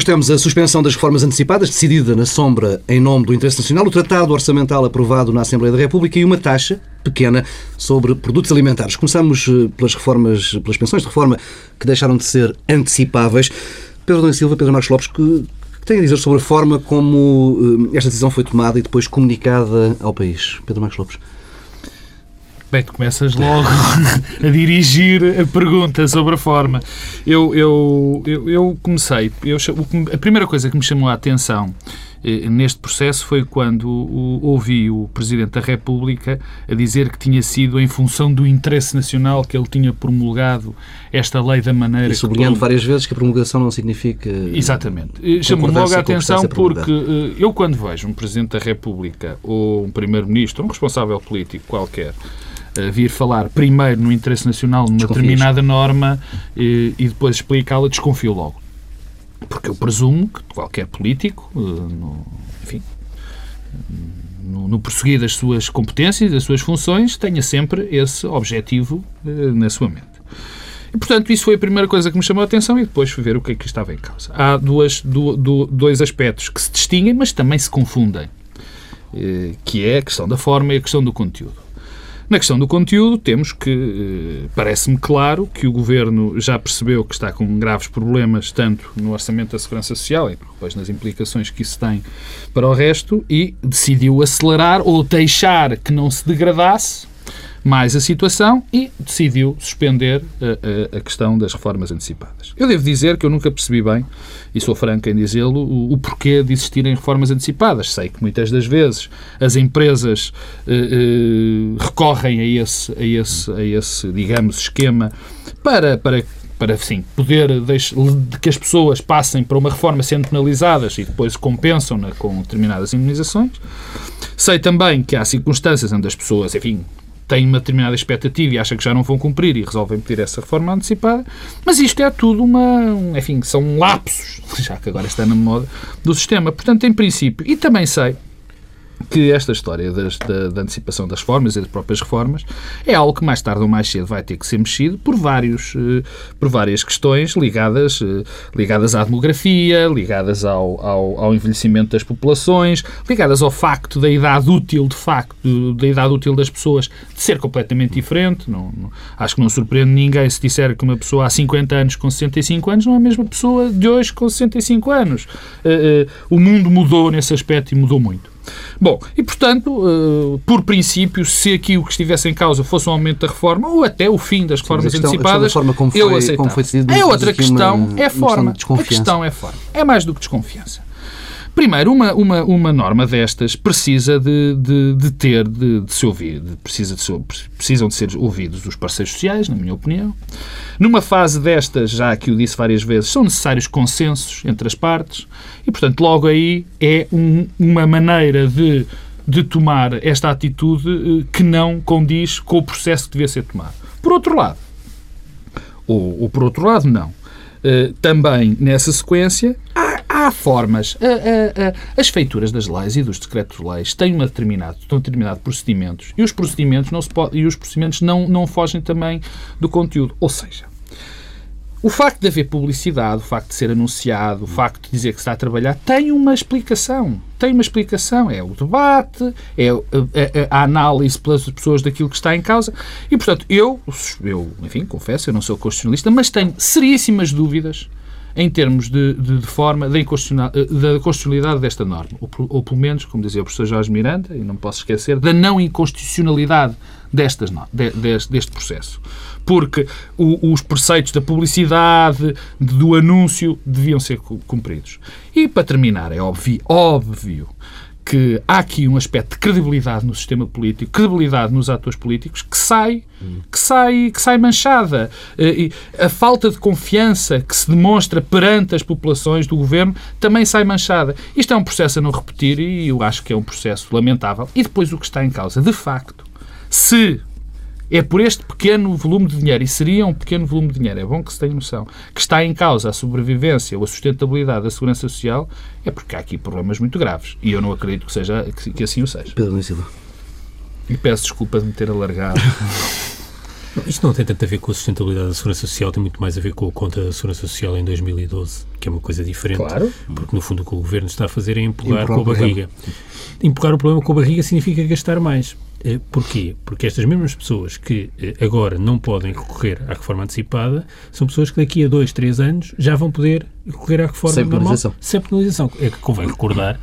Hoje temos a suspensão das reformas antecipadas, decidida na sombra em nome do interesse nacional, o tratado orçamental aprovado na Assembleia da República e uma taxa pequena sobre produtos alimentares. Começamos eh, pelas reformas, pelas pensões de reforma que deixaram de ser antecipáveis. Pedro Domingos Silva, Pedro Marcos Lopes, que, que tem a dizer sobre a forma como eh, esta decisão foi tomada e depois comunicada ao país? Pedro Marcos Lopes. Bem, tu começas logo a dirigir a pergunta sobre a forma. Eu, eu, eu, eu comecei. Eu, a primeira coisa que me chamou a atenção eh, neste processo foi quando ouvi o Presidente da República a dizer que tinha sido em função do interesse nacional que ele tinha promulgado esta lei da maneira. E sublinhando que... várias vezes que a promulgação não significa. Exatamente. Eh, chamou-me logo a atenção porque eh, eu, quando vejo um Presidente da República ou um Primeiro-Ministro, um responsável político qualquer, vir falar primeiro no interesse nacional numa determinada norma e, e depois explicá-la, desconfio logo. Porque eu presumo que qualquer político, eh, no, enfim, no, no prosseguir das suas competências, das suas funções, tenha sempre esse objetivo eh, na sua mente. E, portanto, isso foi a primeira coisa que me chamou a atenção e depois fui ver o que é que estava em causa. Há duas, do, do, dois aspectos que se distinguem, mas também se confundem, eh, que é a questão da forma e a questão do conteúdo. Na questão do conteúdo, temos que, eh, parece-me claro, que o Governo já percebeu que está com graves problemas, tanto no Orçamento da Segurança Social e depois nas implicações que isso tem para o resto, e decidiu acelerar ou deixar que não se degradasse mais a situação e decidiu suspender a, eh, a, eh, a, questão das reformas antecipadas. Eu devo dizer que eu nunca percebi bem, e sou franco em dizê-lo, o, o, porquê de existirem reformas antecipadas. Sei que muitas das vezes as empresas eh, eh, recorrem a esse, a, esse, a esse, digamos, esquema para, para para assim, poder deixar, que as pessoas passem para uma reforma sendo penalizadas e depois compensam-na com determinadas imunizações. Sei também que há circunstâncias onde as pessoas, enfim, têm uma determinada expectativa e acham que já não vão cumprir e resolvem pedir essa reforma antecipada, mas isto é tudo uma, enfim, são lapsos, já que agora está na moda, do sistema. Portanto, em princípio, e também sei que esta história das, da, da, antecipação das reformas e das próprias reformas é algo que mais tarde ou mais cedo vai ter que ser mexido por, vários, eh, por várias questões ligadas, eh, ligadas à demografia, ligadas ao, ao, ao, envelhecimento das populações, ligadas ao facto da idade útil, de facto, da idade útil das pessoas de ser completamente diferente. Não, não, acho que não surpreende ninguém se disser que uma pessoa há 50 anos com 65 anos não é a mesma pessoa de hoje com 65 anos. Uh, o mundo mudou nesse aspecto e mudou muito. Bom, e portanto, uh, por princípio, se aqui o que estivesse em causa fosse um aumento da reforma ou até o fim das reformas questão, antecipadas, forma como foi, eu aceitava. Como foi decidido, a outra questão uma, é forma. A questão é forma. É mais do que desconfiança. Primeiro, uma, uma, uma norma destas precisa de, de, de ter, de, de, se ouvir, de, precisa de precisam de ser ouvidos os parceiros sociais, na minha opinião. Numa fase destas, já que o disse várias vezes, são necessários consensos entre as partes e, portanto, logo aí é um, uma maneira de, de tomar esta atitude eh, que não condiz com o processo que devia ser tomado. Por outro lado, ou, ou por outro lado, não. Uh, também nessa sequência, há formas. as feituras das leis e dos decretos-leis têm uma determinado, um determinado procedimentos e os procedimentos não, se pode, e os procedimentos não, não fogem também do conteúdo. Ou seja, o facto de haver publicidade, o facto de ser anunciado, o facto de dizer que está a trabalhar, tem uma explicação. Tem uma explicação. É o debate, é a, a, a, análise pelas pessoas daquilo que está em causa. E, portanto, eu, eu, enfim, confesso, eu não sou constitucionalista, mas tenho seríssimas dúvidas em termos de, de, de forma da, da constitucionalidade desta norma. Ou, ou, pelo menos, como dizia o professor Jorge Miranda, e não posso esquecer, da não inconstitucionalidade destas, de, deste, deste processo. Porque o, os preceitos da publicidade, do anúncio, deviam ser cumpridos. E, para terminar, é óbvio, óbvio que há aqui um aspecto de credibilidade no sistema político, credibilidade nos atores políticos, que sai, que sai, que sai manchada. Eh, e a falta de confiança que se demonstra perante as populações do governo também sai manchada. Isto é um processo a não repetir e eu acho que é um processo lamentável. E depois o que está em causa, de facto, se é por este pequeno volume de dinheiro, e seria um pequeno volume de dinheiro, é bom que se tenha noção, que está em causa a sobrevivência ou a sustentabilidade da segurança social, é porque há aqui problemas muito graves. E eu não acredito que, seja, que, que assim o seja. Pedro Silva. E peço desculpa de me ter alargado. Isto não tem tanto a ver com a sustentabilidade da segurança social, tem muito mais a ver com a conta da segurança social em 2012, que é uma coisa diferente. Claro. Porque, no fundo, o que o Governo está a fazer é empurrar, empurrar com a barriga. Empurrar o problema com a barriga significa gastar mais. Eh, porquê? Porque estas mesmas pessoas que eh, agora não podem recorrer à reforma antecipada são pessoas que daqui a dois, três anos já vão poder recorrer à reforma sem normal. Penalização. Sem penalização. É que convém recordar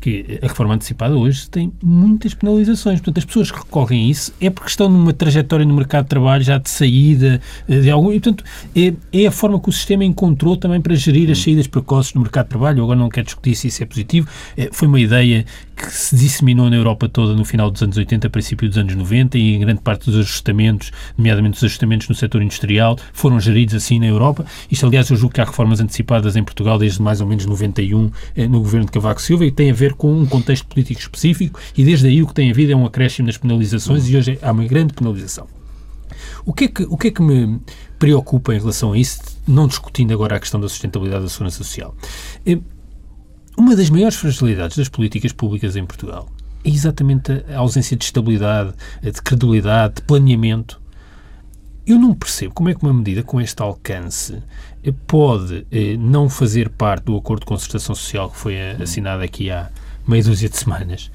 que a reforma antecipada hoje tem muitas penalizações. Portanto, as pessoas que recorrem a isso é porque estão numa trajetória no mercado de trabalho já de saída eh, de algum. E, portanto, é, é a forma que o sistema encontrou também para gerir as saídas precoces no mercado de trabalho. Eu agora não quero discutir se isso é positivo. É, foi uma ideia que se disseminou na Europa toda no final dos anos 80, princípio dos anos 90 e em grande parte dos ajustamentos, nomeadamente os ajustamentos no setor industrial, foram geridos assim na Europa. Isto, aliás, eu julgo que há reformas antecipadas em Portugal desde mais ou menos 91 eh, no governo de Cavaco Silva e tem a ver com um contexto político específico e desde aí o que tem havido é um acréscimo nas penalizações e hoje há uma grande penalização. O que, é que, o que é que me preocupa em relação a isso, não discutindo agora a questão da sustentabilidade da segurança social? Eh, uma das maiores fragilidades das políticas públicas em Portugal é exatamente a ausência de estabilidade, de credibilidade, de planeamento. Eu não percebo como é que uma medida com este alcance eh, pode eh, não fazer parte do acordo de concertação social que foi assinado aqui há meia dúzia de semanas,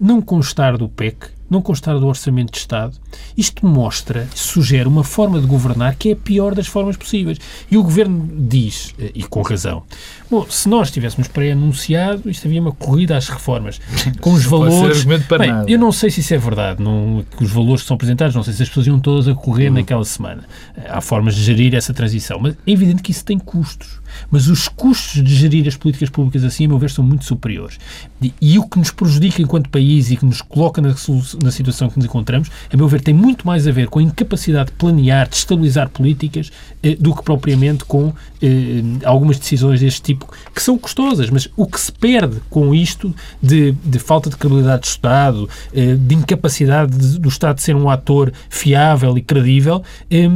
não constar do PEC não constar do Orçamento de Estado, isto mostra, sugere uma forma de governar que é a pior das formas possíveis. E o Governo diz, eh, e com razão, bom, se nós tivéssemos pré-anunciado, isto havia uma corrida às reformas, com os valores... Bem, eu não sei se isso é verdade, não, os valores que são apresentados, não sei se as pessoas iam todas a correr uhum. naquela semana. Há formas de gerir essa transição, mas é evidente que isso tem custos. Mas os custos de gerir as políticas públicas assim, a meu ver, são muito superiores. E, e o que nos prejudica enquanto país e que nos coloca na, na situação que nos encontramos, a meu ver, tem muito mais a ver com a incapacidade de planear, de estabilizar políticas, eh, do que propriamente com eh, algumas decisões deste tipo, que são custosas. Mas o que se perde com isto de, de falta de credibilidade do Estado, eh, de incapacidade de, do Estado de ser um ator fiável e credível, eh,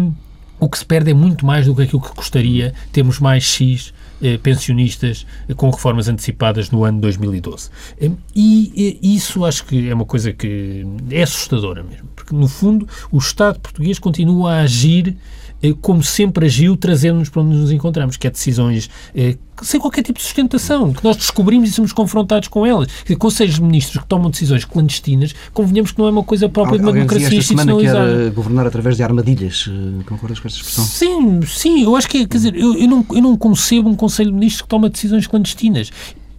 o que se perde é muito mais do que aquilo que custaria termos mais X eh, pensionistas com reformas antecipadas no ano 2012. Eh, e isso acho que é uma coisa que é assustadora mesmo, porque no fundo o Estado português continua a agir eh, como sempre agiu, trazendo-nos para onde nos encontramos, que é decisões eh, sem qualquer tipo de sustentação, que nós descobrimos e somos confrontados com elas. Dizer, conselhos de ministros que tomam decisões clandestinas, convenhamos que não é uma coisa própria de uma democracia institucionalizada. Quer governar através de armadilhas. Eh, concordas com esta expressão? Sim, sim, eu acho que, é, quer dizer, eu, eu, não, eu não concebo um conselho de ministros que toma decisões clandestinas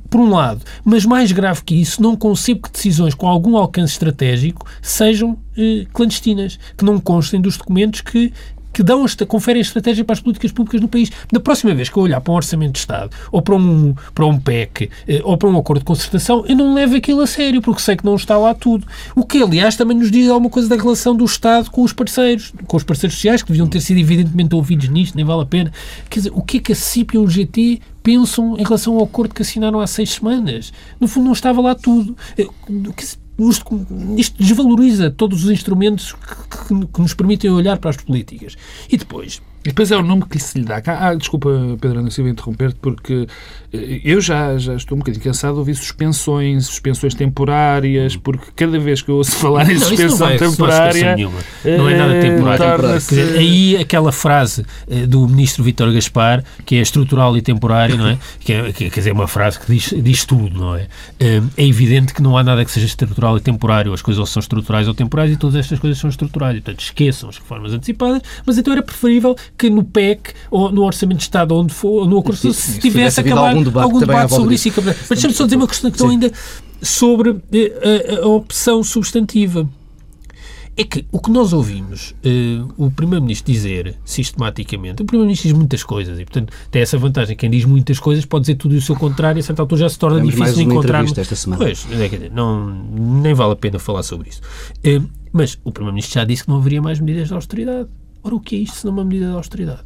por um lado, mas mais grave que isso, não concebo que decisões com algum alcance estratégico sejam eh, clandestinas, que não constem dos documentos que que dão conferem estratégia para as políticas públicas no país. Na próxima vez que eu olhar para um orçamento de Estado, ou para um, para um PEC, eh, ou para um acordo de concertação, eu não levo aquilo a sério, porque sei que não está lá tudo. O que, aliás, também nos diz alguma coisa da relação do Estado com os parceiros, com os parceiros sociais, que deviam ter sido evidentemente ouvidos nisto, nem vale a pena. Quer dizer, o que é que a CIP e o GT pensam em relação ao acordo que assinaram há seis semanas? No fundo, não estava lá tudo. Eh, isto desvaloriza todos os instrumentos que, que, que nos permitem olhar para as políticas. E depois, e depois é o nome que se lhe dá. Ah, desculpa, Pedro Ana Silva, interromper-te, porque eh, eu já, já estou um bocadinho cansado de ouvir suspensões, suspensões temporárias, porque cada vez que eu ouço falar em suspensão não, temporária. Não, não, é nada temporário. Dizer, aí aquela frase eh, do ministro Vítor Gaspar, que é estrutural e temporário, não é? Que é, quer dizer, uma frase que diz, diz tudo, não é? Eh, é evidente que não há nada que seja estrutural e temporário. As coisas ou são estruturais ou temporais e todas estas coisas são estruturais. Portanto, esqueçam as reformas antecipadas, mas então era preferível que no PEC ou no Orçamento de Estado, onde for, no acordo, se, se tivesse acabado algum debate, algum debate sobre isso. Mas deixa-me só dizer uma questão, questão ainda sobre a, a, a opção substantiva é que o que nós ouvimos uh, o Primeiro-Ministro dizer sistematicamente, o Primeiro-Ministro diz muitas coisas e, portanto, tem essa vantagem. Quem diz muitas coisas pode dizer tudo e o seu contrário, e a certa altura já se torna Temos difícil de encontrar. Esta semana. Pois, é, não, nem vale a pena falar sobre isso. Uh, mas o Primeiro-Ministro já disse que não haveria mais medidas de austeridade. Ora, o que é isto se não uma medida de austeridade?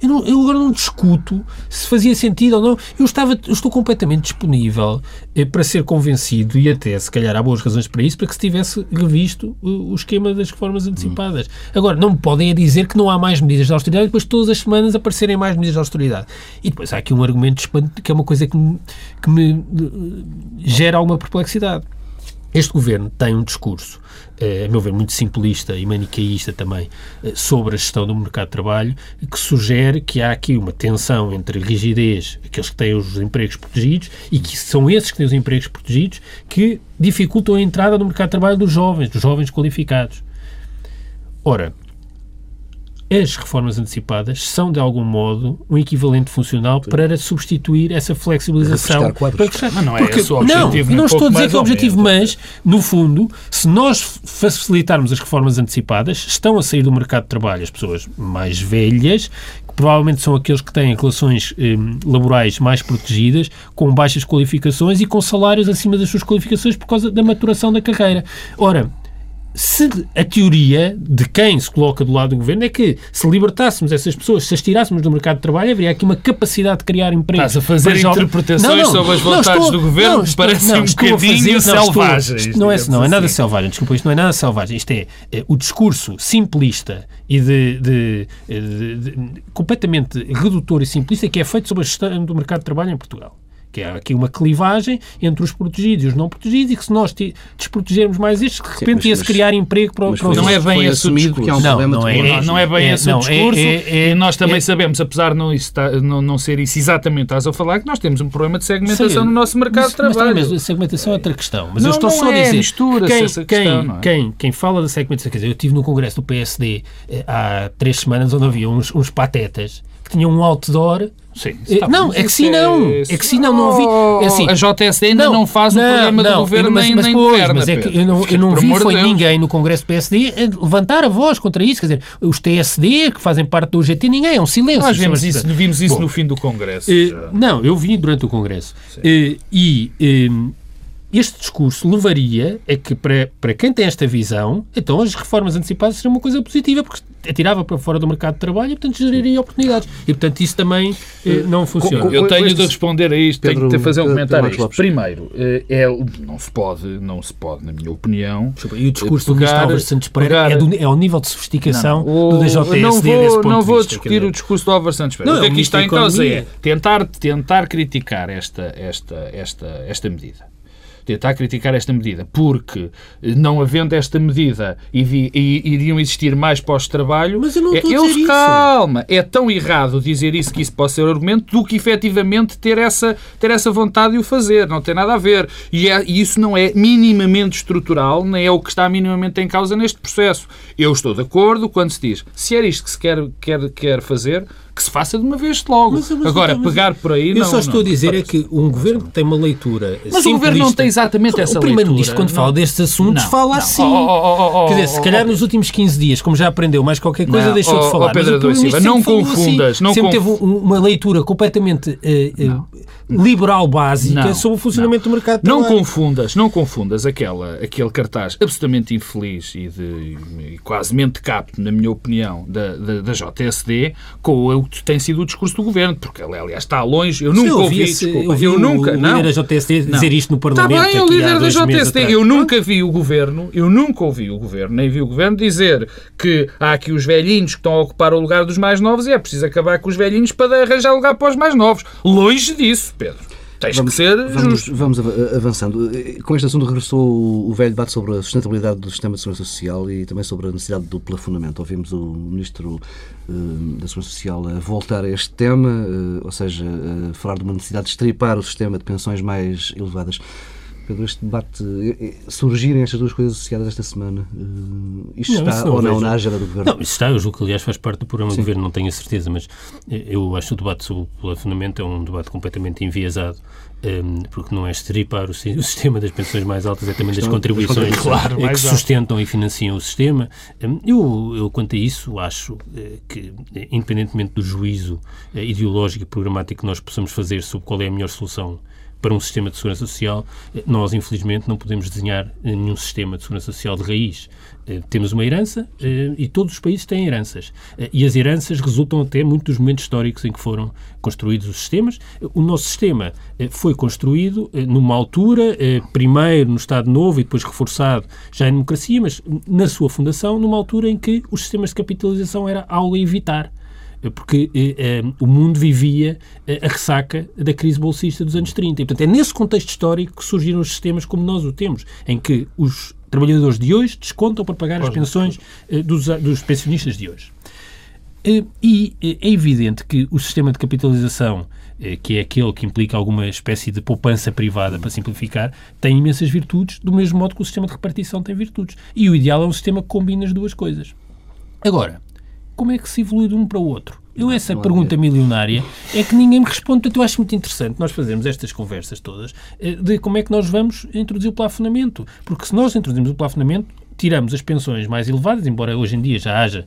Eu, não, eu, agora não discuto se fazia sentido ou não. Eu, estava, eu estou completamente disponível eh, para ser convencido e até, se calhar, há boas razões para isso, para que se tivesse revisto o, o esquema das reformas antecipadas. Hum. Agora, não me podem é dizer que não há mais medidas de austeridade e depois todas as semanas aparecerem mais medidas de austeridade. E depois há aqui um argumento que é uma coisa que me, que me eh, gera alguma perplexidade Este governo tem um discurso, a meu ver, muito simplista e manicaísta também, sobre a gestão do mercado de trabalho, que sugere que há aqui uma tensão entre rigidez, aqueles que têm os empregos protegidos, e que são esses que têm os empregos protegidos que dificultam a entrada no mercado de trabalho dos jovens, dos jovens qualificados. Ora, as reformas antecipadas são, de algum modo, um equivalente funcional para substituir essa flexibilização. Para mas não é Porque, esse o objetivo. Não, não estou a dizer que é o objetivo, mas, no fundo, se nós facilitarmos as reformas antecipadas, estão a sair do mercado de trabalho as pessoas mais velhas, que provavelmente são aqueles que têm relações eh, laborais mais protegidas, com baixas qualificações e com salários acima das suas qualificações por causa da maturação da carreira. Ora, se a teoria de quem se coloca do lado do governo é que se libertássemos essas pessoas, se as tirássemos do mercado de trabalho, haveria aqui uma capacidade de criar emprego. Estás a fazer interpretações não, não, sobre as vontades estou, do governo não, estou, parecem um bocadinho selvagens. Não, é, não é nada assim. selvagem, desculpa, isto não é nada selvagem. Isto é, é o discurso simplista e de, de, de, de, completamente redutor e simplista que é feito sobre a gestão do mercado de trabalho em Portugal que há aqui uma clivagem entre os protegidos e os não protegidos e que se nós desprotegermos mais estes, de repente ia-se criar emprego para, para os Não é bem esse o discurso. É um não, não, é, é, não é bem é, esse não, o é, discurso é, é, e nós também sabemos, apesar de não, não, não ser isso exatamente estás a falar, que nós temos um problema de segmentação Sei, no nosso mercado mas, de trabalho. Mas, mas a segmentação é outra questão. Mas não, eu estou só a dizer mistura quem, quem, questão, quem, quem fala da segmentação, quer dizer, eu estive no congresso do PSD eh, há três semanas onde havia uns, uns patetas que tinham um outdoor Sim, eh, não, é que sim, não. É que sim, não, não ouvi. É assim, a JSD ainda não, não faz não, o programa não, do governo mas, nem, mas, nem pois, governa, mas é que eu não, eu não vi foi Deus. ninguém no Congresso do PSD levantar a voz contra isso. Quer dizer, os TSD, que fazem parte do UGT, ninguém, é um silêncio. Nós vimos isso, vimos isso Bom, no fim do Congresso. Uh, não, eu vi durante o Congresso. Uh, e uh, este discurso levaria a que, para, para quem tem esta visão, então as reformas antecipadas seriam uma coisa positiva, porque atirava para fora do mercado de trabalho e, portanto, geraria oportunidades. E, portanto, isso também eh, não funciona. Eu tenho de responder a isto, Pedro, tenho de fazer um comentário a isto. Primeiro, eh, é, não se pode, não se pode, na minha opinião... E o discurso pegar, do ministro Álvaro Santos Pereira é, do, é ao nível de sofisticação não, do DJSD não vou, Não vou discutir o discurso do Álvaro Santos Pereira. Não, o que aqui é está em causa é tentar, tentar criticar esta, esta, esta, esta medida tentar criticar esta medida, porque não havendo esta medida iriam existir mais pós-trabalho. Mas eu não estou é, a dizer calma, isso. é tão errado dizer isso que isso pode ser argumento do que efetivamente ter essa, ter essa vontade de o fazer. Não tem nada a ver. E, é, e isso não é minimamente estrutural, nem é o que está minimamente em causa neste processo. Eu estou de acordo quando se diz se é isto que se quer, quer, quer fazer, que se faça de uma vez logo. Mas, mas, Agora, mas, pegar por aí. Eu não, só estou não, a dizer é que um governo tem uma leitura. Mas o governo não tem exatamente essa leitura. O Primeiro-Ministro, quando não. fala destes assuntos, não, fala assim. Oh, oh, oh, Quer dizer, se calhar nos últimos 15 dias, como já aprendeu mais qualquer coisa, deixou de falar. Pedro mas Silva, não assim. confundas. Assim, não sempre conf... teve uma leitura completamente uh, uh, liberal básica sobre o funcionamento do mercado de Não confundas, não confundas aquela, aquele cartaz absolutamente infeliz e, de, e quase mente capto, na minha opinião, da, da, da JSD com o que tem sido o discurso do governo, porque ele, aliás, está longe. Eu nunca eu ouvi, esse, desculpa, eu, eu nunca, o não. líder da dizer não. isto no Parlamento. Está bem, o líder da JST. Eu nunca vi o governo, eu nunca ouvi o governo, nem vi o governo dizer que há aqui os velhinhos que estão a ocupar o lugar dos mais novos e é preciso acabar com os velhinhos para arranjar lugar para os mais novos. Longe disso, Pedro. Tens vamos, que ser vamos, vamos, avançando. Com este assunto regressou o velho debate sobre a sustentabilidade do sistema de segurança social e também sobre a necessidade do plafonamento. Ouvimos o Ministro uh, da Segurança Social a voltar a este tema, uh, ou seja, uh, falar de uma necessidade de estripar o sistema de pensões mais elevadas. Pedro, este debate, surgirem estas duas coisas associadas esta semana, isto não, está ou não vejo. na agenda do Governo? Não, isso está, eu julgo que aliás faz parte do programa Sim. do Governo, não tenho a certeza, mas eu acho que o debate sobre o plafonamento é um debate completamente enviesado um, porque não é estripar o, sistema das pensões mais altas, é também das contribuições claro, é que sustentam e financiam o sistema. Um, eu, eu, quanto a isso, acho que, independentemente do juízo ideológico e programático que nós possamos fazer sobre qual é a melhor solução para um sistema de segurança social, eh, nós, infelizmente, não podemos desenhar nenhum sistema de segurança social de raiz. Eh, temos uma herança eh, e todos os países têm heranças. E as heranças resultam até muito dos momentos históricos em que foram construídos os sistemas. O nosso sistema foi construído numa altura, primeiro no Estado Novo e depois reforçado já em democracia, mas na sua fundação, numa altura em que os sistemas de capitalização era algo a evitar porque o mundo vivia a ressaca da crise bolsista dos anos 30. E, portanto, é nesse contexto histórico que surgiram os sistemas como nós o temos, em que os trabalhadores de hoje descontam para pagar as pensões dos, dos pensionistas de hoje. E é evidente que o sistema de capitalização eh, que é aquele que implica alguma espécie de poupança privada, para simplificar, tem imensas virtudes, do mesmo modo que o sistema de repartição tem virtudes. E o ideal é um sistema que combine as duas coisas. Agora, como é que se evolui de um para o outro? Eu, essa pergunta milionária é que ninguém me responde. Portanto, eu acho muito interessante nós fazermos estas conversas todas eh, de como é que nós vamos introduzir o plafonamento. Porque se nós introduzimos o plafonamento, tiramos as pensões mais elevadas, embora hoje em dia já haja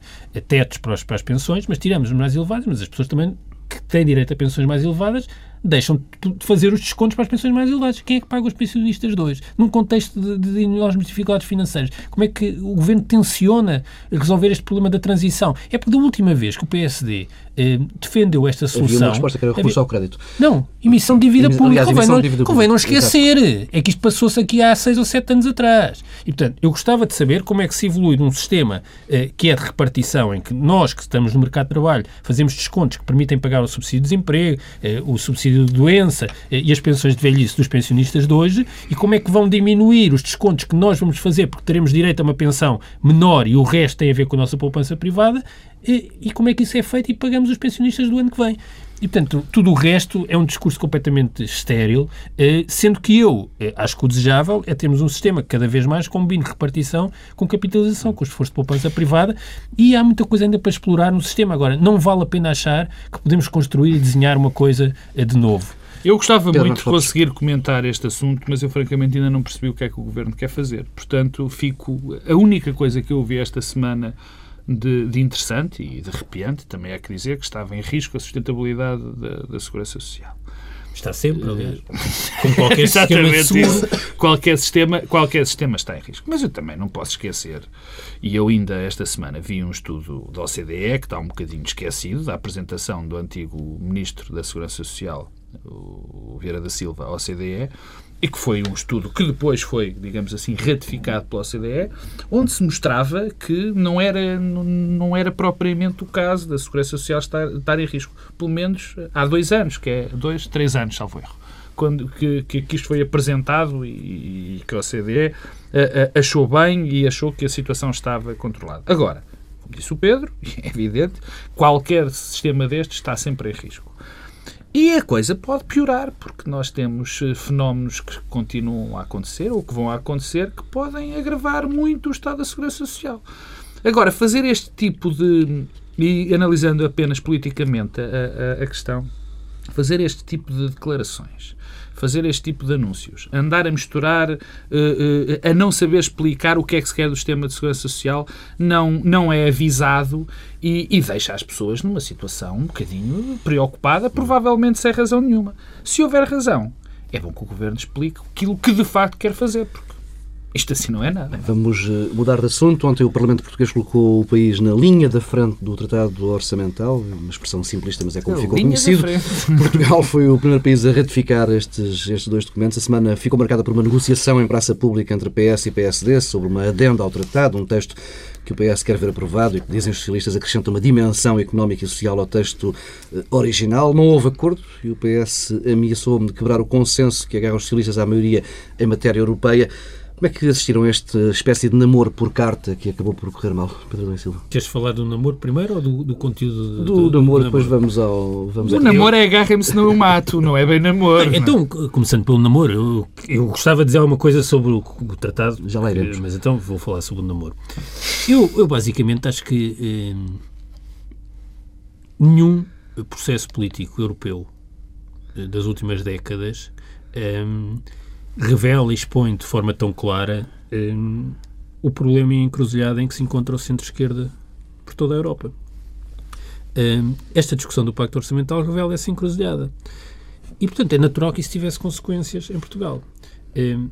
tetos para, as pensões, mas tiramos as mais elevadas, mas as pessoas também que têm direito a pensões mais elevadas deixam de fazer os descontos para as pensões mais elevadas. Quem é que paga os pensionistas hoje? Num contexto de, de enormes dificuldades financeiras. Como é que o Governo tenciona resolver este problema da transição? É porque da última vez que o PSD eh, defendeu esta solução... Havia uma resposta que era recurso ao crédito. Não, emissão de dívida pública. Aliás, convém, não, dívida convém não esquecer. Exato. É que isto passou-se aqui há seis ou sete anos atrás. E, portanto, eu gostava de saber como é que se evolui de um sistema eh, que é de repartição, em que nós, que estamos no mercado de trabalho, fazemos descontos que permitem pagar o subsídio de desemprego, eh, o subsídio de doença eh, e as pensões de velhice dos pensionistas de hoje, e como é que vão diminuir os descontos que nós vamos fazer porque teremos direito a uma pensão menor e o resto tem a ver com a nossa poupança privada, e, e como é que isso é feito e pagamos os pensionistas do ano que vem. E, portanto, tudo o resto é um discurso completamente estéril, eh, sendo que eu eh, acho que o desejável é termos um sistema que cada vez mais combine repartição com capitalização, com esforço de poupança privada, e há muita coisa ainda para explorar no sistema. Agora, não vale a pena achar que podemos construir e desenhar uma coisa eh, de novo. Eu gostava Pedro muito de conseguir comentar este assunto, mas eu francamente ainda não percebi o que é que o Governo quer fazer. Portanto, fico. A única coisa que eu ouvi esta semana de, de, interessante e de arrepiante, também há que dizer, que estava em risco a sustentabilidade da, da Segurança Social. Está sempre, aliás. Como qualquer sistema isso. Qualquer sistema, qualquer sistema está em risco. Mas eu também não posso esquecer, e eu ainda esta semana vi um estudo da OCDE, que está um bocadinho esquecido, da apresentação do antigo Ministro da Segurança Social, o Vieira da Silva, à OCDE, e que foi um estudo que depois foi, digamos assim, ratificado pela OCDE, onde se mostrava que não era, não era propriamente o caso da Segurança Social estar, estar em risco. Pelo menos há dois anos, que é dois, três anos, salvo erro. Quando, que, que, isto foi apresentado e, e que a OCDE achou bem e achou que a situação estava controlada. Agora, como disse o Pedro, é evidente, qualquer sistema destes está sempre em risco. E a coisa pode piorar, porque nós temos eh, fenómenos que continuam a acontecer ou que vão a acontecer que podem agravar muito o estado da segurança social. Agora, fazer este tipo de. E analisando apenas politicamente a, a, a questão, fazer este tipo de declarações fazer este tipo de anúncios, andar a misturar, uh, uh, a não saber explicar o que é que se quer do sistema de segurança social, não, não é avisado e, e deixa as pessoas numa situação um bocadinho preocupada, provavelmente sem razão nenhuma. Se houver razão, é bom que o Governo explique aquilo que de facto quer fazer, porque isto assim não é nada. Vamos eh, mudar de assunto. Ontem o Parlamento Português colocou o país na linha da frente do Tratado Orçamental, uma expressão simplista, mas é como ficou conhecido. Portugal foi o primeiro país a ratificar estes, estes dois documentos. A semana ficou marcada por uma negociação em praça pública entre PS e PSD sobre uma adenda ao tratado, um texto que o PS quer ver aprovado e que, dizem os socialistas, acrescenta uma dimensão económica e social ao texto eh, original. Não houve acordo e o PS ameaçou de quebrar o consenso que agarra os socialistas à maioria em matéria europeia. Como é que assistiram a esta espécie de namoro por carta que acabou por correr mal, Pedro Domingos Silva? Queres falar do namoro primeiro ou do, do conteúdo? Do, do namoro, depois vamos ao... Vamos o namoro é agarrem-me se não eu mato, não é bem namoro. então, começando pelo namoro, eu, eu gostava de dizer alguma coisa sobre o, o tratado. Já lá iremos. Mas então vou falar sobre o namoro. Eu, eu basicamente acho que eh, nenhum processo político europeu eh, das últimas décadas... Eh, revela e expõe de forma tão clara um, o problema e a encruzilhada em que se encontra o centro-esquerda por toda a Europa. Um, esta discussão do Pacto Orçamental revela essa encruzilhada. E, portanto, é natural que isso tivesse consequências em Portugal. Um,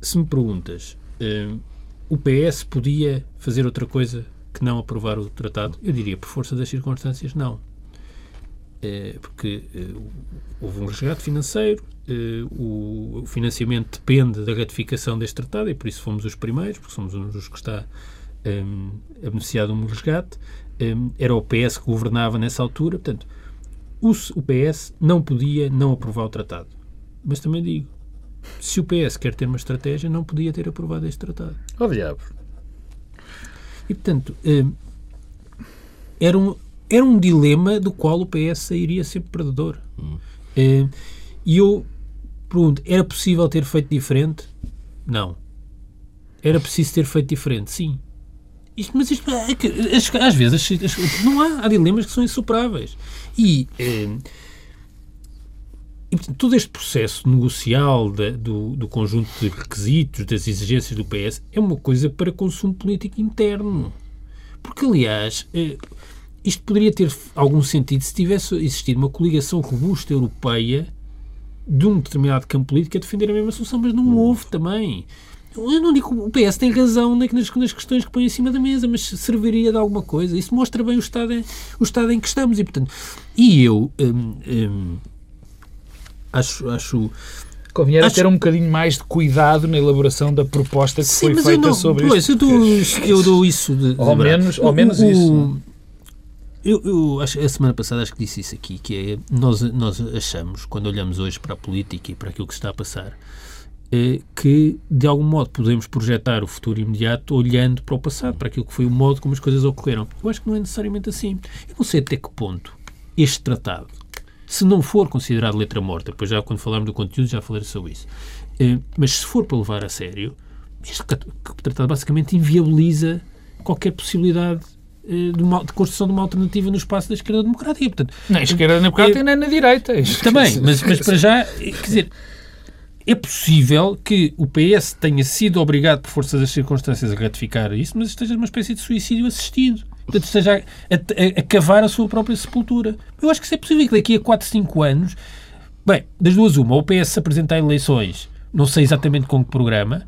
se me perguntas, o PS podia fazer outra coisa que não aprovar o tratado? Eu diria, por força das circunstâncias, não. É, porque é, houve um resgate financeiro, é, o financiamento depende da ratificação deste tratado e por isso fomos os primeiros, porque somos um dos que está um, a beneficiar de um resgate. era o PS que governava nessa altura. Portanto, o PS não podia não aprovar o tratado. Mas também digo, se o PS quer ter uma estratégia, não podia ter aprovado este tratado. Oh, diabo. E, portanto, era um, era um dilema do qual o PS sairia sempre perdedor. Hum. E eu pergunto, era possível ter feito diferente? Não. Era preciso ter feito diferente? Sim. Isto, mas isto, é às vezes, não há, há dilemas que são insuperáveis. E, eh, e portanto, todo este processo negocial do, do conjunto de requisitos, das exigências do PS, é uma coisa para consumo político interno. Porque, aliás, eh, isto poderia ter algum sentido se tivesse existido uma coligação robusta europeia de um determinado campo político a defender a mesma solução, mas não houve também. Eu não digo o PS tem razão nas, nas questões que põe em cima da mesa, mas serviria de alguma coisa. Isso mostra bem o estado, em, o estado em que estamos. E, portanto, e eu hum, hum, acho. acho Convinha acho... ter um bocadinho mais de cuidado na elaboração da proposta que Sim, foi feita não, sobre pois, isto. Eu dou, eu dou isso de, de ao menos, ao menos o, isso. Eu, eu acho, a semana passada acho que disse isso aqui, que é nós, nós achamos, quando olhamos hoje para a política e para aquilo que está a passar, é, que de algum modo podemos projetar o futuro imediato olhando para o passado, para aquilo que foi o modo como as coisas ocorreram. Eu acho que não é necessariamente assim. Eu não sei até que ponto este tratado, se não for considerado letra morta, depois já quando falarmos do conteúdo já falarei sobre isso, é, mas se for para levar a sério, este tratado basicamente inviabiliza qualquer possibilidade de, uma, de, construção de uma alternativa no espaço da esquerda democrática. Portanto, na esquerda democrática é, nem na direita. Também, mas, mas para já, quer dizer, é possível que o PS tenha sido obrigado, por força das circunstâncias, a ratificar isso, mas esteja numa espécie de suicídio assistido. Portanto, esteja a, a, a, cavar a sua própria sepultura. Eu acho que isso é possível que daqui a 4, 5 anos, bem, das duas uma, o PS se apresentar em eleições, não sei exatamente com que programa,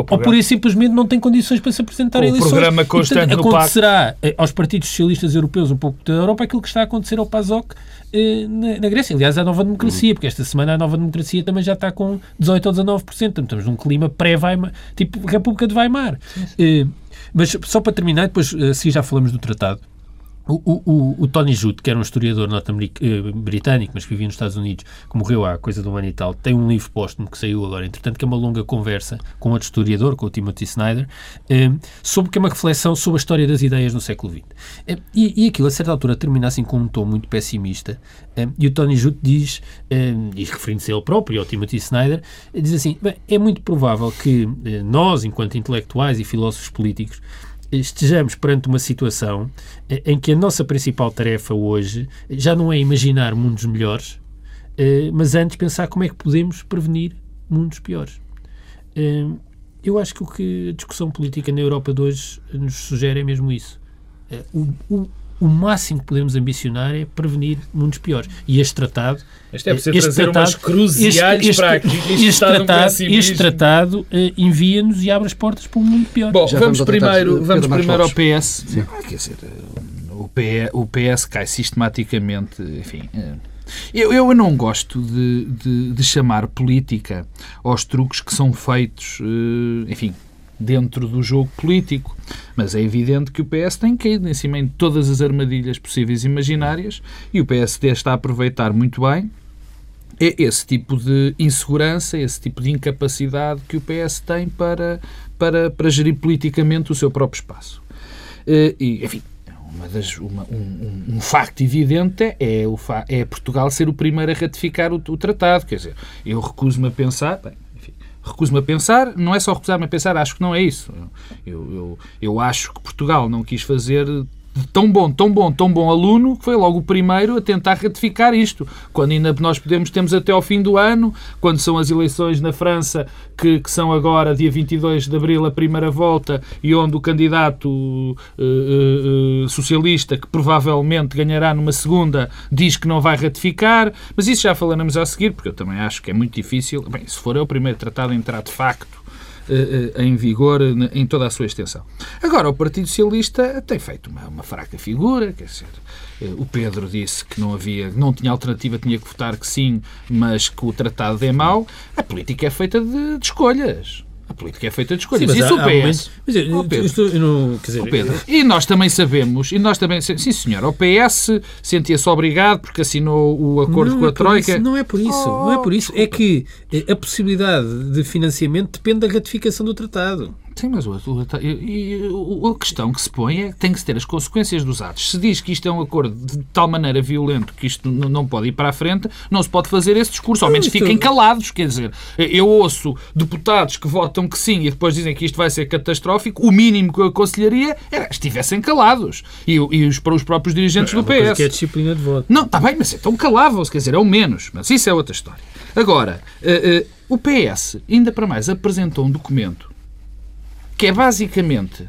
ou por isso simplesmente não tem condições para se apresentar em eleições. O programa constante e, portanto, acontecerá eh, aos partidos socialistas europeus um pouco da Europa aquilo que está a acontecer ao PASOK eh, na, na, Grécia. Aliás, a nova democracia, porque esta semana a nova democracia também já está com 18 ou 19%. Portanto, estamos num clima pré-Weimar, tipo República de Weimar. Eh, mas só para terminar, depois assim já falamos do tratado. O, o, o, Tony Judd, que era um historiador norte-britânico, mas que vivia nos Estados Unidos, que morreu há coisa de um ano e tal, tem um livro póstumo que saiu agora, entretanto, que é uma longa conversa com outro historiador, com o Timothy Snyder, eh, sobre que é uma reflexão sobre a história das ideias no século XX. Eh, e, e aquilo, a certa altura, termina assim com um tom muito pessimista, eh, e o Tony Judd diz, eh, e referindo-se a ele próprio, ao Timothy Snyder, diz assim, é muito provável que eh, nós, enquanto intelectuais e filósofos políticos, estejamos perante uma situação eh, em que a nossa principal tarefa hoje já não é imaginar mundos melhores, eh, mas antes pensar como é que podemos prevenir mundos piores. Eh, eu acho que o que a discussão política na Europa de hoje nos sugere é mesmo isso. O, o máximo que podemos ambicionar é prevenir mundos piores. E este tratado. Este é preciso trazer tratado, umas cruciais este, para aqui. Este, este tratado, um este tratado uh, envia-nos e abre as portas para um mundo pior. Bom, Já vamos, vamos primeiro, vamos primeiro ao PS. Ah, quer dizer, o PS, o PS cai sistematicamente. Enfim. Uh, eu, eu não gosto de, de, de, chamar política aos truques que são feitos, enfim, dentro do jogo político. Mas é evidente que o PS tem caído em cima de todas as armadilhas possíveis e imaginárias e o PSD está a aproveitar muito bem esse tipo de insegurança, esse tipo de incapacidade que o PS tem para, para, para gerir politicamente o seu próprio espaço. Eh, e, enfim, uma das, uma, um, um, facto evidente é, o, é Portugal ser o primeiro a ratificar o, o tratado. Quer dizer, eu recuso-me a pensar, bem, recuso-me a pensar, não é só recusar-me a pensar, acho que não é isso. Eu, eu, eu acho que Portugal não quis fazer tão bom, tão bom, tão bom aluno que foi logo o primeiro a tentar ratificar isto. Quando ainda nós podemos, temos até ao fim do ano, quando são as eleições na França, que, que são agora, dia 22 de abril, a primeira volta, e onde o candidato uh, uh, socialista, que provavelmente ganhará numa segunda, diz que não vai ratificar. Mas isso já falaremos a seguir, porque eu também acho que é muito difícil. Bem, se for o primeiro tratado a entrar de facto em vigor em toda a sua extensão. Agora, o Partido Socialista tem feito uma, uma fraca figura, quer dizer, eh, o Pedro disse que não havia, não tinha alternativa, tinha que votar que sim, mas que o tratado é mau. A política é feita de, de escolhas. A política é feita de escolhas. Sim, Isso há, o PS. Eu, oh, Pedro, não, dizer, oh, Pedro, e nós também sabemos, e nós também, sim senhor, o PS sentia-se obrigado porque assinou o acordo com a é Troika. Isso, não é por isso, oh, não é por isso. É que a possibilidade de financiamento depende da ratificação do tratado. Sim, mas o, o, a questão que se põe é que tem que se ter as consequências dos atos. Se diz que isto é um acordo de tal maneira violento que isto não pode ir para a frente, não se pode fazer esse discurso. Ao menos fiquem calados. Quer dizer, eu ouço deputados que votam que sim e depois dizem que isto vai ser catastrófico. O mínimo que eu aconselharia era que estivessem calados. E, e os, para os próprios dirigentes do PS. Que é disciplina de voto. Não, está bem, mas então calavam-se. Quer dizer, é o menos. Mas isso é outra história. Agora, uh, uh, o PS, ainda para mais, apresentou um documento que é basicamente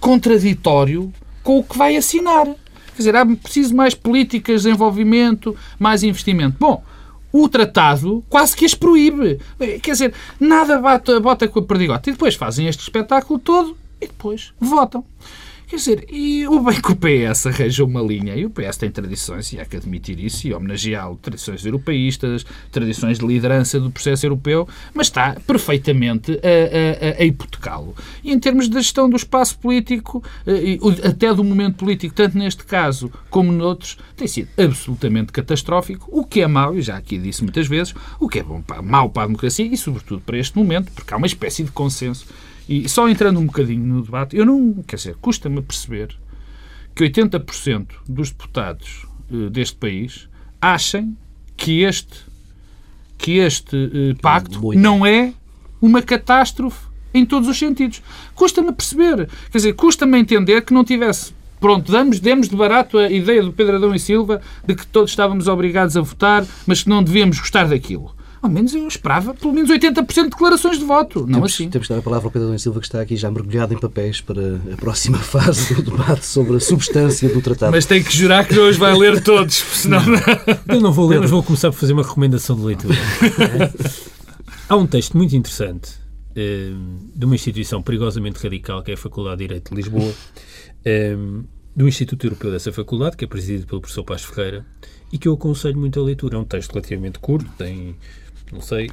contraditório com o que vai assinar. Quer dizer, há preciso mais políticas de desenvolvimento, mais investimento. Bom, o tratado quase que as proíbe. Quer dizer, nada bota, bota com a perdigota. E depois fazem este espetáculo todo e depois votam. Quer dizer, e o bem que o PS arranja uma linha, e o PS tem tradições, e há que admitir isso, e homenageá-lo, tradições europeístas, tradições de liderança do processo europeu, mas está perfeitamente a, a, a hipotecá-lo. E em termos da gestão do espaço político, eh, até do momento político, tanto neste caso como noutros, tem sido absolutamente catastrófico, o que é mau, e já aqui disse muitas vezes, o que é bom, mau para a democracia e, sobretudo, para este momento, porque há uma espécie de consenso e só entrando um bocadinho no debate, eu não, quer dizer, custa-me perceber que 80% dos deputados uh, deste país achem que este, que este uh, pacto Muito. não é uma catástrofe em todos os sentidos. Custa-me perceber, quer dizer, custa-me entender que não tivesse pronto, damos, demos de barato a ideia do Pedro Adão e Silva de que todos estávamos obrigados a votar, mas que não devíamos gostar daquilo. Ao menos eu esperava pelo menos 80% de declarações de voto. Não temos, assim. Temos de dar a palavra ao Pedro Domingos Silva, que está aqui já mergulhado em papéis para a próxima fase do debate sobre a substância do tratado. Mas tem que jurar que hoje vai ler todos, senão... Eu não vou ler, mas vou começar por fazer uma recomendação de leitura. Há um texto muito interessante eh, de uma instituição perigosamente radical, que é a Faculdade de Direito de Lisboa, eh, do Instituto Europeu dessa faculdade, que é presidido pelo professor Paz Ferreira, e que eu aconselho muito a leitura. É um texto relativamente curto, tem não sei,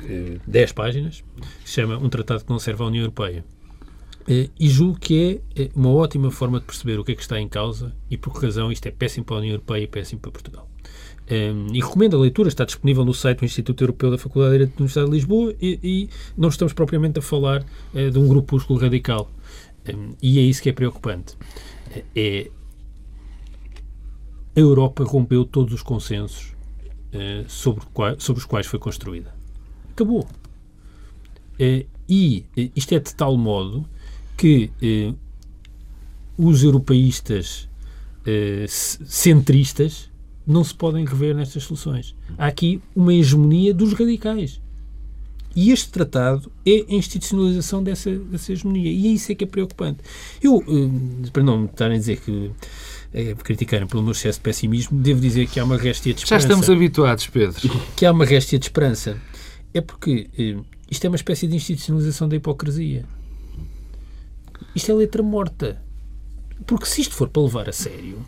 10 eh, páginas, chama Um Tratado que serve à União Europeia. Eh, e julgo que é eh, uma ótima forma de perceber o que é que está em causa e por que razão isto é péssimo para a União Europeia e péssimo para Portugal. e recomendo a leitura, está disponível no site do Instituto Europeu da Faculdade de Direito da Universidade de Lisboa e, e não estamos propriamente a falar de um grupúsculo radical. e é isso que é preocupante. é a Europa rompeu todos os consensos sobre os quais foi construída acabou. Eh, e eh, isto é de tal modo que eh, os europeístas centristas não se podem rever nestas soluções. Há aqui uma hegemonia dos radicais. E este tratado é a institucionalização dessa, dessa hegemonia. E é isso é que é preocupante. Eu, para não me estarem a dizer que é, criticarem pelo meu excesso de pessimismo, devo dizer que há uma réstia de esperança. Já estamos habituados, Pedro. Que há uma réstia de esperança é porque eh, isto é uma espécie de institucionalização da hipocrisia. Isto é letra morta. Porque se isto for para levar a sério,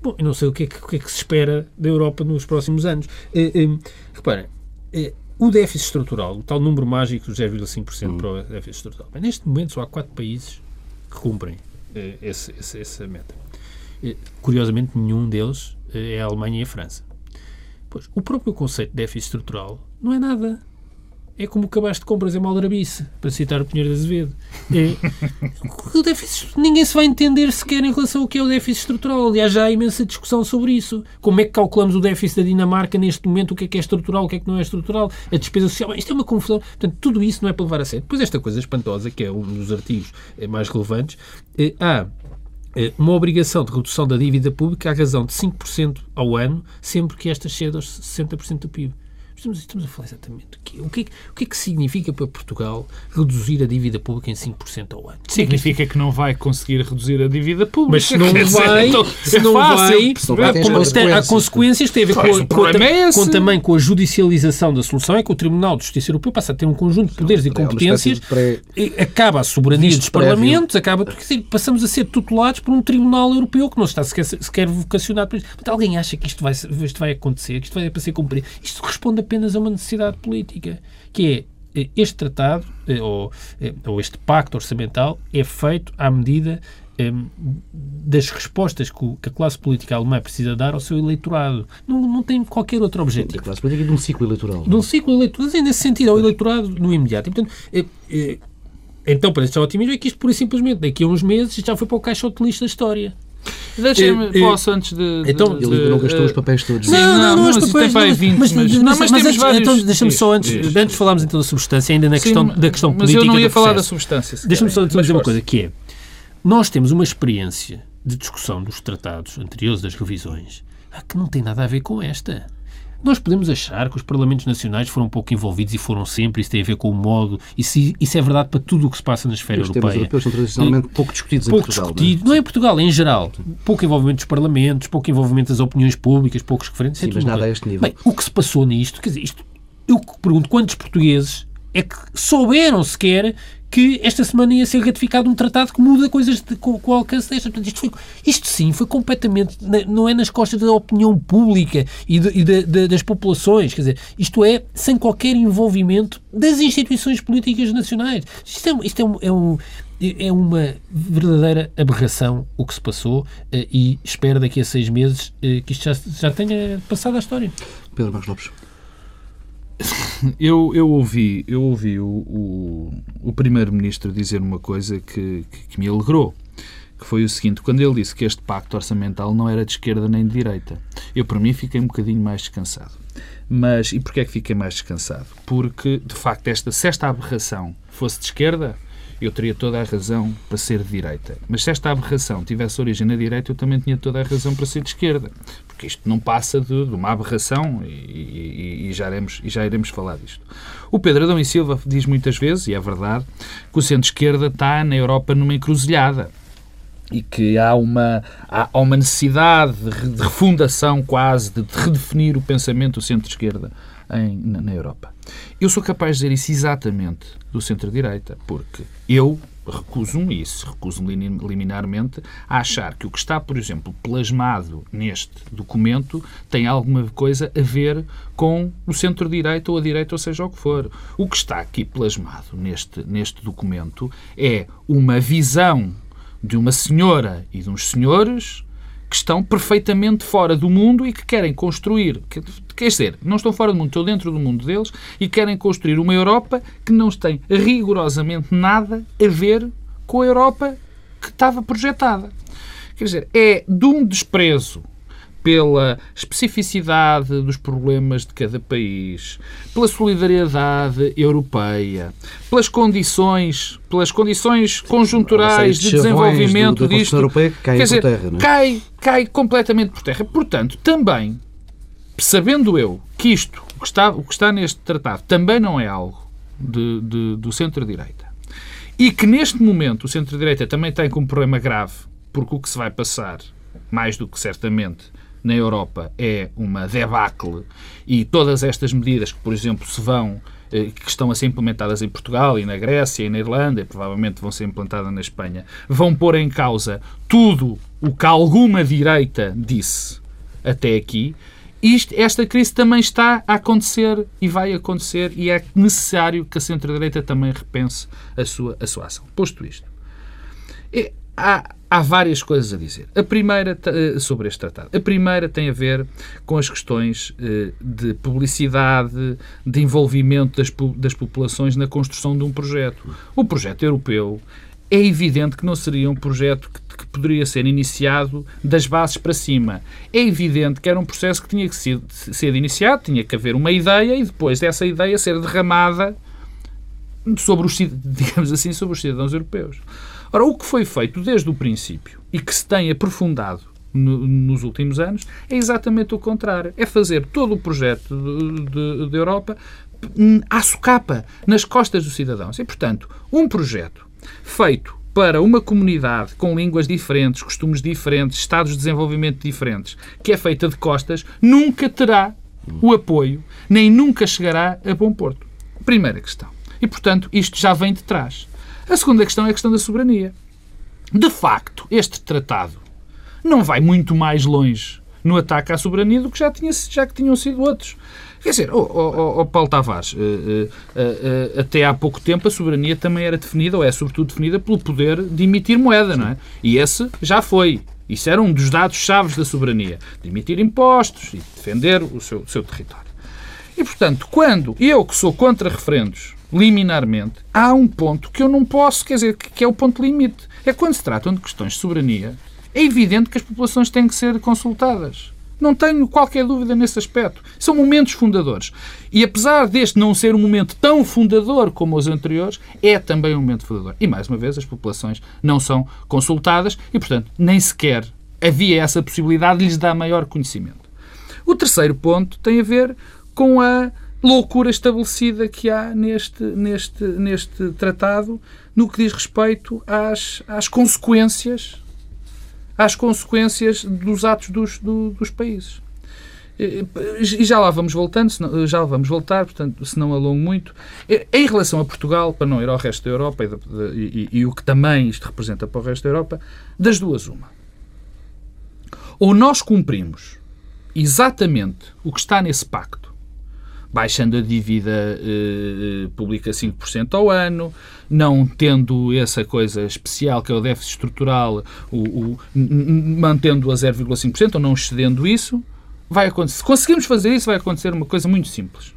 bom, eu não sei o que é que, que, é que se espera da Europa nos próximos anos. Eh, eh, repara, eh, o déficit estrutural, o tal número mágico de 0,5% hum. para o déficit estrutural, bem, neste momento só há quatro países que cumprem esse, esse, essa meta. Curiosamente, nenhum deles é a Alemanha e a França. Pois, o próprio conceito de déficit estrutural não é nada é como o cabaz de compras em Maldrabice, para citar o Pinheiro de Azevedo. É, o déficit, ninguém se vai entender sequer em relação ao que é o déficit estrutural. Aliás, já há imensa discussão sobre isso. Como é que calculamos o déficit da Dinamarca neste momento? O que é que é estrutural? O que é que não é estrutural? A despesa social? Isto é uma confusão. Portanto, tudo isso não é para levar a sério. Depois, esta coisa espantosa, que é um dos artigos mais relevantes, é, há é, uma obrigação de redução da dívida pública à razão de 5% ao ano, sempre que esta ceda aos 60% do PIB. Estamos, estamos a falar exatamente do quê? O que, o que é que significa para Portugal reduzir a dívida pública em 5% ao ano? Significa que não vai conseguir reduzir a dívida pública. Mas se não vai, então, se não é vai, há, há consequências que têm a ver com, com, é com, também com a judicialização da solução, é que o Tribunal de Justiça Europeu passa a ter um conjunto de poderes e competências, acaba a soberania dos parlamentos, acaba, porque passamos a ser tutelados por um Tribunal Europeu que não está sequer, sequer vocacionado para isso. Mas alguém acha que isto vai, isto vai acontecer, que isto vai para ser cumprido? Isto responde a apenas a uma necessidade política, que é este tratado, ou, ou este pacto orçamental, é feito à medida das respostas que a classe política alemã precisa dar ao seu eleitorado. Não, não tem qualquer outro objetivo. A classe política de um ciclo eleitoral. De um ciclo eleitoral, nesse sentido, ao eleitorado no imediato. E, portanto, é, é, então, para esse otimismo, é que isto, pura e simplesmente, daqui a uns meses, já foi para o caixote lixo da história. Deixem-me, posso antes de. Então, de, ele não gastou os papéis todos. Não, não, não, não os papéis. Tem 20, mas, mas, não, mas, mas temos vários. Então, deixa-me só antes, isso, antes de falarmos então da substância, ainda na Sim, questão, da questão política. Mas eu não ia falar da substância. Deixa-me só dizer uma coisa, que é. Nós temos uma experiência de discussão dos tratados anteriores, das revisões, que não tem nada a ver com esta. Nós podemos achar que os Parlamentos Nacionais foram um pouco envolvidos e foram sempre, isso tem a ver com o modo, isso, isso é verdade para tudo o que se passa na esfera os europeia. Os europeus são tradicionalmente pouco discutidos pouco em Portugal. Discutido, não, é? é em Portugal, é em geral. Pouco envolvimento dos Parlamentos, pouco envolvimento das opiniões públicas, poucos referentes. Sim, é mas nada a este nível. Bem, o que se passou nisto, quer dizer, isto, eu pergunto quantos portugueses é que souberam sequer que esta semana ia ser ratificado um tratado que muda coisas de, com, com o alcance desta. Portanto, isto, foi, isto sim foi completamente. Não é nas costas da opinião pública e, de, e de, de, das populações. Quer dizer, isto é sem qualquer envolvimento das instituições políticas nacionais. Isto é, isto é, um, é, um, é uma verdadeira aberração o que se passou eh, e espero daqui a seis meses eh, que isto já, já tenha passado à história. Pedro Marcos Lopes. Eu, eu ouvi, eu ouvi o, o, o Primeiro-Ministro dizer uma coisa que, que, que, me alegrou, que foi o seguinte, quando ele disse que este pacto orçamental não era de esquerda nem de direita. Eu, para mim, fiquei um bocadinho mais descansado. Mas, e porquê é que fiquei mais descansado? Porque, de facto, esta, se esta aberração fosse de esquerda, eu teria toda a razão para ser de direita. Mas se esta aberração tivesse origem na direita, eu também tinha toda a razão para ser de esquerda. Porque isto não passa de, de uma aberração e, e, e, já iremos, e já iremos falar disto. O Pedro Adão e Silva diz muitas vezes, e é verdade, que o centro-esquerda está na Europa numa encruzilhada e que há uma, há uma necessidade de refundação quase, de redefinir o pensamento do centro-esquerda na, na Europa. Eu sou capaz de dizer isso exatamente do centro-direita, porque eu recuso-me isso, recuso-me liminarmente a achar que o que está, por exemplo, plasmado neste documento tem alguma coisa a ver com o centro-direita ou a direita, ou seja o que for. O que está aqui plasmado neste, neste documento é uma visão de uma senhora e de uns senhores que estão perfeitamente fora do mundo e que querem construir, quer dizer, não estão fora do mundo, estão dentro do mundo deles e querem construir uma Europa que não tem rigorosamente nada a ver com a Europa que estava projetada. Quer dizer, é de um desprezo pela especificidade dos problemas de cada país, pela solidariedade europeia, pelas condições, pelas condições conjunturais de desenvolvimento do, da disto. Europeia cai Quer dizer, terra, é? cai, cai completamente por terra. Portanto, também, sabendo eu que isto, o que está, o que está neste tratado, também não é algo de, de, do centro-direita, e que neste momento o centro-direita também tem como problema grave, porque o que se vai passar, mais do que certamente, na Europa é uma debacle e todas estas medidas que, por exemplo, se vão eh, que estão a ser implementadas em Portugal e na Grécia e na Irlanda e provavelmente vão ser implantadas na Espanha, vão pôr em causa tudo o que alguma direita disse até aqui. Isto, esta crise também está a acontecer e vai acontecer e é necessário que a centro-direita também repense a sua, a sua ação. Posto isto, é, há, há várias coisas a dizer. A primeira eh, sobre este tratado. A primeira tem a ver com as questões eh, de publicidade, de envolvimento das, das populações na construção de um projeto. O projeto europeu é evidente que não seria um projeto que, que, poderia ser iniciado das bases para cima. É evidente que era um processo que tinha que ser, ser iniciado, tinha que haver uma ideia e depois dessa ideia ser derramada sobre os, digamos assim, sobre os cidadãos europeus. Ora, o que foi feito desde o princípio e que se tem aprofundado no, nos últimos anos é exatamente o contrário. É fazer todo o projeto da Europa à socapa, nas costas dos cidadãos. E, portanto, um projeto feito para uma comunidade com línguas diferentes, costumes diferentes, estados de desenvolvimento diferentes, que é feita de costas, nunca terá o apoio, nem nunca chegará a bom porto. Primeira questão. E, portanto, isto já vem de trás. A segunda questão é a questão da soberania. De facto, este tratado não vai muito mais longe no ataque à soberania do que já, tinha, já que tinham sido outros. Quer dizer, oh, oh, oh Paulo Tavares, uh, uh, uh, até há pouco tempo a soberania também era definida, ou é sobretudo definida, pelo poder de emitir moeda, não é? E esse já foi. Isso era um dos dados chaves da soberania. De emitir impostos e defender o seu, o seu território. E, portanto, quando eu, que sou contra referendos, liminarmente, há um ponto que eu não posso, quer dizer, que é o ponto limite. É quando se tratam de questões de soberania, é evidente que as populações têm que ser consultadas. Não tenho qualquer dúvida nesse aspecto. São momentos fundadores. E apesar deste não ser um momento tão fundador como os anteriores, é também um momento fundador. E mais uma vez, as populações não são consultadas e, portanto, nem sequer havia essa possibilidade de lhes dar maior conhecimento. O terceiro ponto tem a ver com a loucura estabelecida que há neste, neste, neste tratado no que diz respeito às, às consequências às consequências dos atos dos, do, dos países. E já lá vamos voltando, já lá vamos voltar, portanto, se não alongo muito. Em relação a Portugal, para não ir ao resto da Europa e, e, e, o que também isto representa para o resto da Europa, das duas, uma. Ou nós cumprimos exatamente o que está nesse pacto, baixando a dívida eh, pública 5% ao ano, não tendo essa coisa especial que é o déficit estrutural, o, o mantendo a 0,5% ou não excedendo isso, vai acontecer. Se conseguirmos fazer isso, vai acontecer uma coisa muito simples.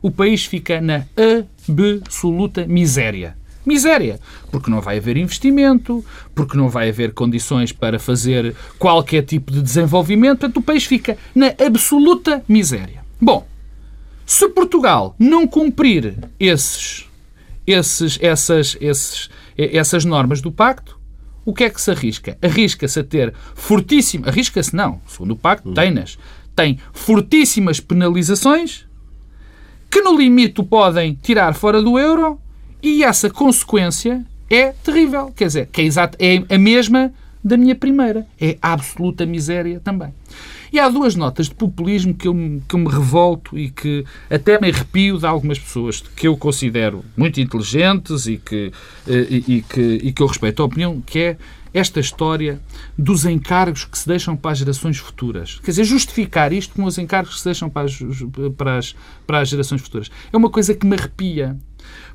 O país fica na absoluta miséria. Miséria. Porque não vai haver investimento, porque não vai haver condições para fazer qualquer tipo de desenvolvimento. Portanto, o país fica na absoluta miséria. Bom, se Portugal não cumprir esses, esses, essas, esses, essas normas do pacto, o que é que se arrisca? Arrisca-se a ter fortíssimas. Arrisca-se não, segundo o pacto, hum. tem-nas. Tem fortíssimas penalizações que, no limite, o podem tirar fora do euro e essa consequência é terrível. Quer dizer, que é, exato, é a mesma da minha primeira. É absoluta miséria também. E há duas notas de populismo que eu, que eu me revolto e que até me arrepio de algumas pessoas que eu considero muito inteligentes e que, eh, e, e que, e que eu respeito a opinião, que é esta história dos encargos que se deixam para as gerações futuras. Quer dizer, justificar isto com os encargos que se deixam para as, para as, para as gerações futuras. É uma coisa que me arrepia.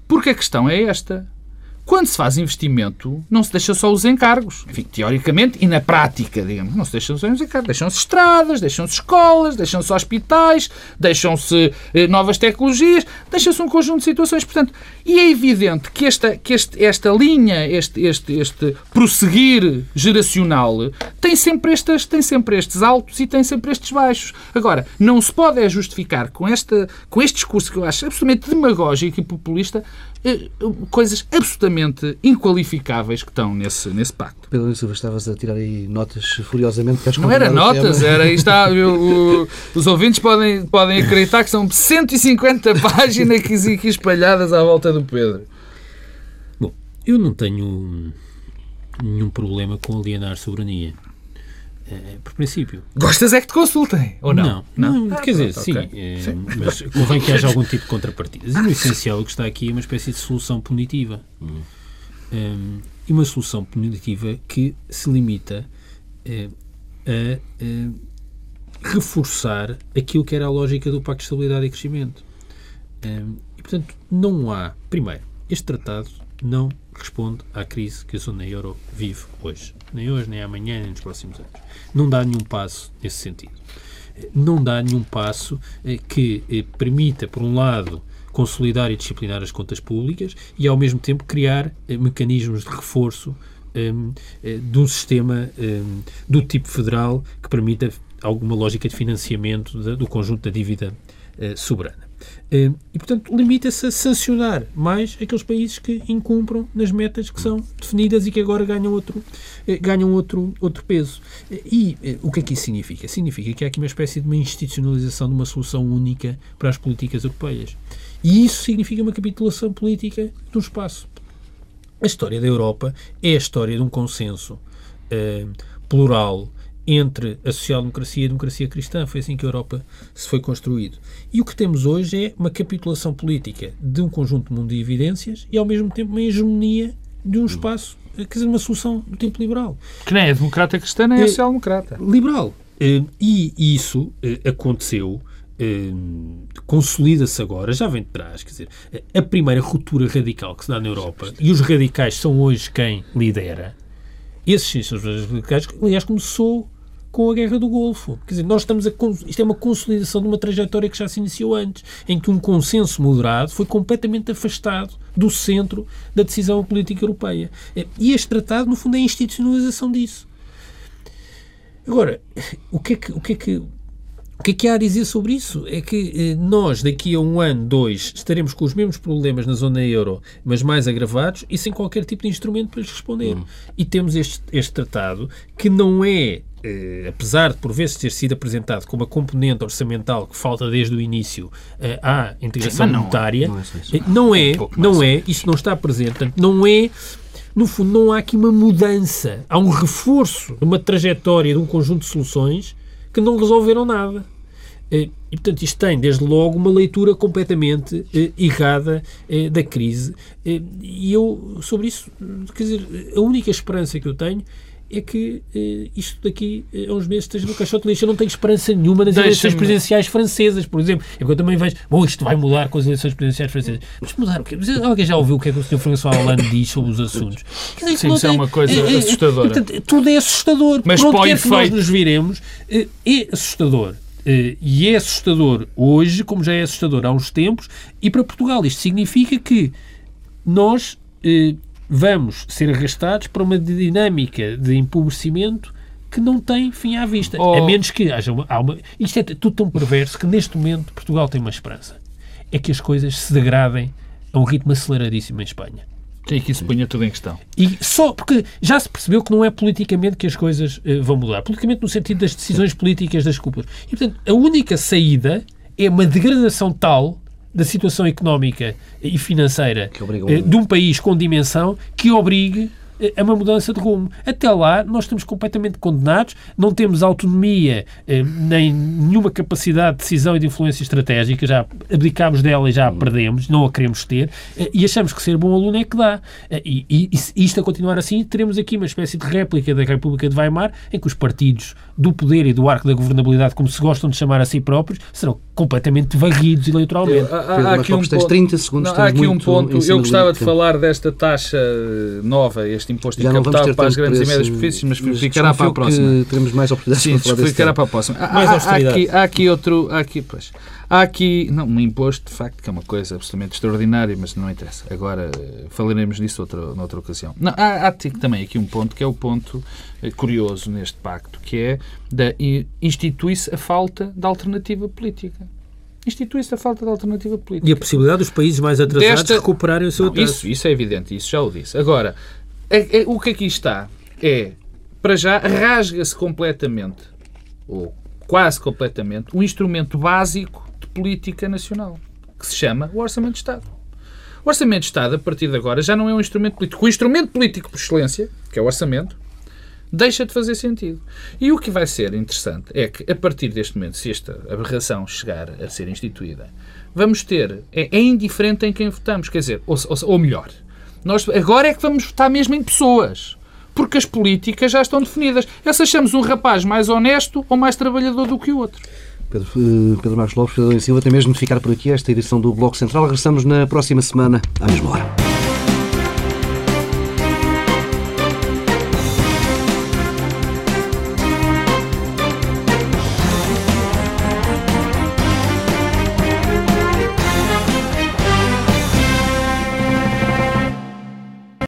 Porque a questão é esta. Quando se faz investimento, não se deixa só os encargos. Enfim, teoricamente e na prática, digamos, não se deixam só os encargos. Deixam-se estradas, deixam-se escolas, deixam-se hospitais, deixam-se eh, novas tecnologias, deixa-se um conjunto de situações. Portanto, e é evidente que esta, que este, esta linha, este, este, este prosseguir geracional, tem sempre, estas, tem sempre estes altos e tem sempre estes baixos. Agora, não se pode é justificar com, esta, com este discurso que eu acho absolutamente demagógico e populista coisas absolutamente inqualificáveis que estão nesse, nesse pacto. Pedro Silva, estavas a tirar aí notas furiosamente. Não era notas, era, está, eu, o, os ouvintes podem, podem acreditar que são 150 páginas aqui, aqui espalhadas à volta do Pedro. Bom, eu não tenho nenhum problema com alienar soberania. É, por princípio. Gostas é que te consultem, ou não? Não, não, não quer dizer, sim, é, sim, mas convém que haja algum tipo de contrapartidas. E no essencial o que está aqui é uma espécie de solução punitiva. Hum. Um, e uma solução punitiva que se limita uh, a uh, reforçar aquilo que era a lógica do Pacto de Estabilidade e Crescimento. Um, e, portanto, não há. Primeiro, este tratado não responde à crise que a zona euro vive hoje. Nem hoje, nem amanhã, nem nos próximos anos. Não dá nenhum passo nesse sentido. Não dá nenhum passo eh, que eh, permita, por um lado, consolidar e disciplinar as contas públicas e, ao mesmo tempo, criar eh, mecanismos de reforço um, de um sistema um, do tipo federal que permita alguma lógica de financiamento do conjunto da dívida soberana. Eh, e, portanto, limita-se a sancionar mais aqueles países que incumpram nas metas que são definidas e que agora ganham outro, eh, ganham outro, outro peso. Eh, e o que é que isso significa? Significa que há aqui uma espécie de uma institucionalização de uma solução única para as políticas europeias. E isso significa uma capitulação política um espaço. A história da Europa é a história de um consenso uh, plural, entre a social-democracia e a democracia cristã. Foi assim que a Europa se foi construído. E o que temos hoje é uma capitulação política de um conjunto de mundo de evidências e, ao mesmo tempo, uma hegemonia de um espaço, quer dizer, uma solução do tempo liberal. Que nem é democrata cristã, nem é, é social-democrata. Liberal. E isso aconteceu consolida-se agora, já vem de trás, quer dizer, a primeira ruptura radical que se dá na Europa, e os radicais são hoje quem lidera, esses sim são os radicais, aliás, começou com a Guerra do Golfo. Quer dizer, nós estamos a, isto é uma consolidação de uma trajetória que já se iniciou antes, em que um consenso moderado foi completamente afastado do centro da decisão política europeia. E este tratado, no fundo, é a institucionalização disso. Agora, o que é que, o que, é que o que é que há a dizer sobre isso? É que eh, nós, daqui a um ano, dois, estaremos com os mesmos problemas na zona euro, mas mais agravados e sem qualquer tipo de instrumento para lhes responder. Hum. E temos este, este tratado que não é, eh, apesar de por vezes ter sido apresentado como a componente orçamental que falta desde o início eh, à integração Sim, não, monetária, não é, eh, não é, não é, isso não está presente, portanto, não é no fundo, não há aqui uma mudança. Há um reforço de uma trajetória, de um conjunto de soluções que não resolveram nada. Eh, e, portanto, isto tem, desde logo, uma leitura completamente eh, errada eh, da crise. Eh, e eu, sobre isso, quer dizer, a única esperança que eu tenho é que eh, isto daqui a uns meses esteja no caixote de lixo. Eu não tenho esperança nenhuma nas eleições presidenciais francesas, por exemplo. É eu também vejo, bom, isto vai mudar com as eleições presidenciais francesas. Mas mudar o quê? Mas alguém já ouviu o que é que o Sr. François Hollande diz sobre os assuntos? Dizer, Sim, isso é uma coisa é, assustadora. Portanto, tudo é assustador. Mas Por onde quer que nós nos viremos, é assustador. E é assustador hoje, como já é assustador há uns tempos, e para Portugal isto significa que nós vamos ser arrastados para uma dinâmica de empobrecimento que não tem fim à vista. Oh. A menos que haja uma, uma. Isto é tudo tão perverso que neste momento Portugal tem uma esperança. É que as coisas se degradem a um ritmo aceleradíssimo em Espanha. E que isso ponha tudo em questão. E só porque já se percebeu que não é politicamente que as coisas uh, vão mudar. Politicamente no sentido das decisões políticas das cúpulas. E, portanto, a única saída é uma degradação tal da situação económica e financeira uh, de um país com dimensão que obrigue é uma mudança de rumo. Até lá, nós estamos completamente condenados, não temos autonomia eh, nem nenhuma capacidade de decisão e de influência estratégica, já abdicámos dela e já a perdemos, não a queremos ter, eh, e achamos que ser bom aluno é que dá. Eh, e, e, e isto a continuar assim, teremos aqui uma espécie de réplica da República de Weimar, em que os partidos do poder e do arco da governabilidade, como se gostam de chamar a si próprios, serão completamente varridos eleitoralmente. Há, há, há aqui um ponto, 30 segundos, não, há aqui um ponto, eu gostava de falar desta taxa nova, este imposto Já incapitável para as grandes e médias superfícies, mas, mas ficará para a próxima. teremos mais oportunidades Sim, para falar ficará para a próxima. Há, mais há, aqui, há aqui outro, há aqui, pois, há aqui, não, um imposto, de facto, que é uma coisa absolutamente extraordinária, mas não interessa. Agora falaremos disso outra, noutra ocasião. Não, há, há também aqui um ponto que é o ponto eh, curioso neste pacto, que é da institui-se a falta de alternativa política institui-se a falta de alternativa política. E a possibilidade dos países mais atrasados Desta... recuperarem o seu atraso. Isso, isso é evidente, isso já o disse. Agora, é, é, o que aqui está é, para já, rasga-se completamente, ou quase completamente, um instrumento básico de política nacional, que se chama o Orçamento de Estado. O Orçamento de Estado, a partir de agora, já não é um instrumento político. O instrumento político por excelência, que é o orçamento, deixa de fazer sentido. E o que vai ser interessante é que, a partir deste momento, se esta aberração chegar a ser instituída, vamos ter. É, é indiferente em quem votamos, quer dizer, ou, ou, ou melhor, nós agora é que vamos votar mesmo em pessoas. Porque as políticas já estão definidas. É se achamos um rapaz mais honesto ou mais trabalhador do que o outro. Pedro, eh, Pedro Marcos Lopes, Pedro Silva, tem mesmo de ficar por aqui esta edição do Bloco Central. Regressamos na próxima semana, à mesma hora.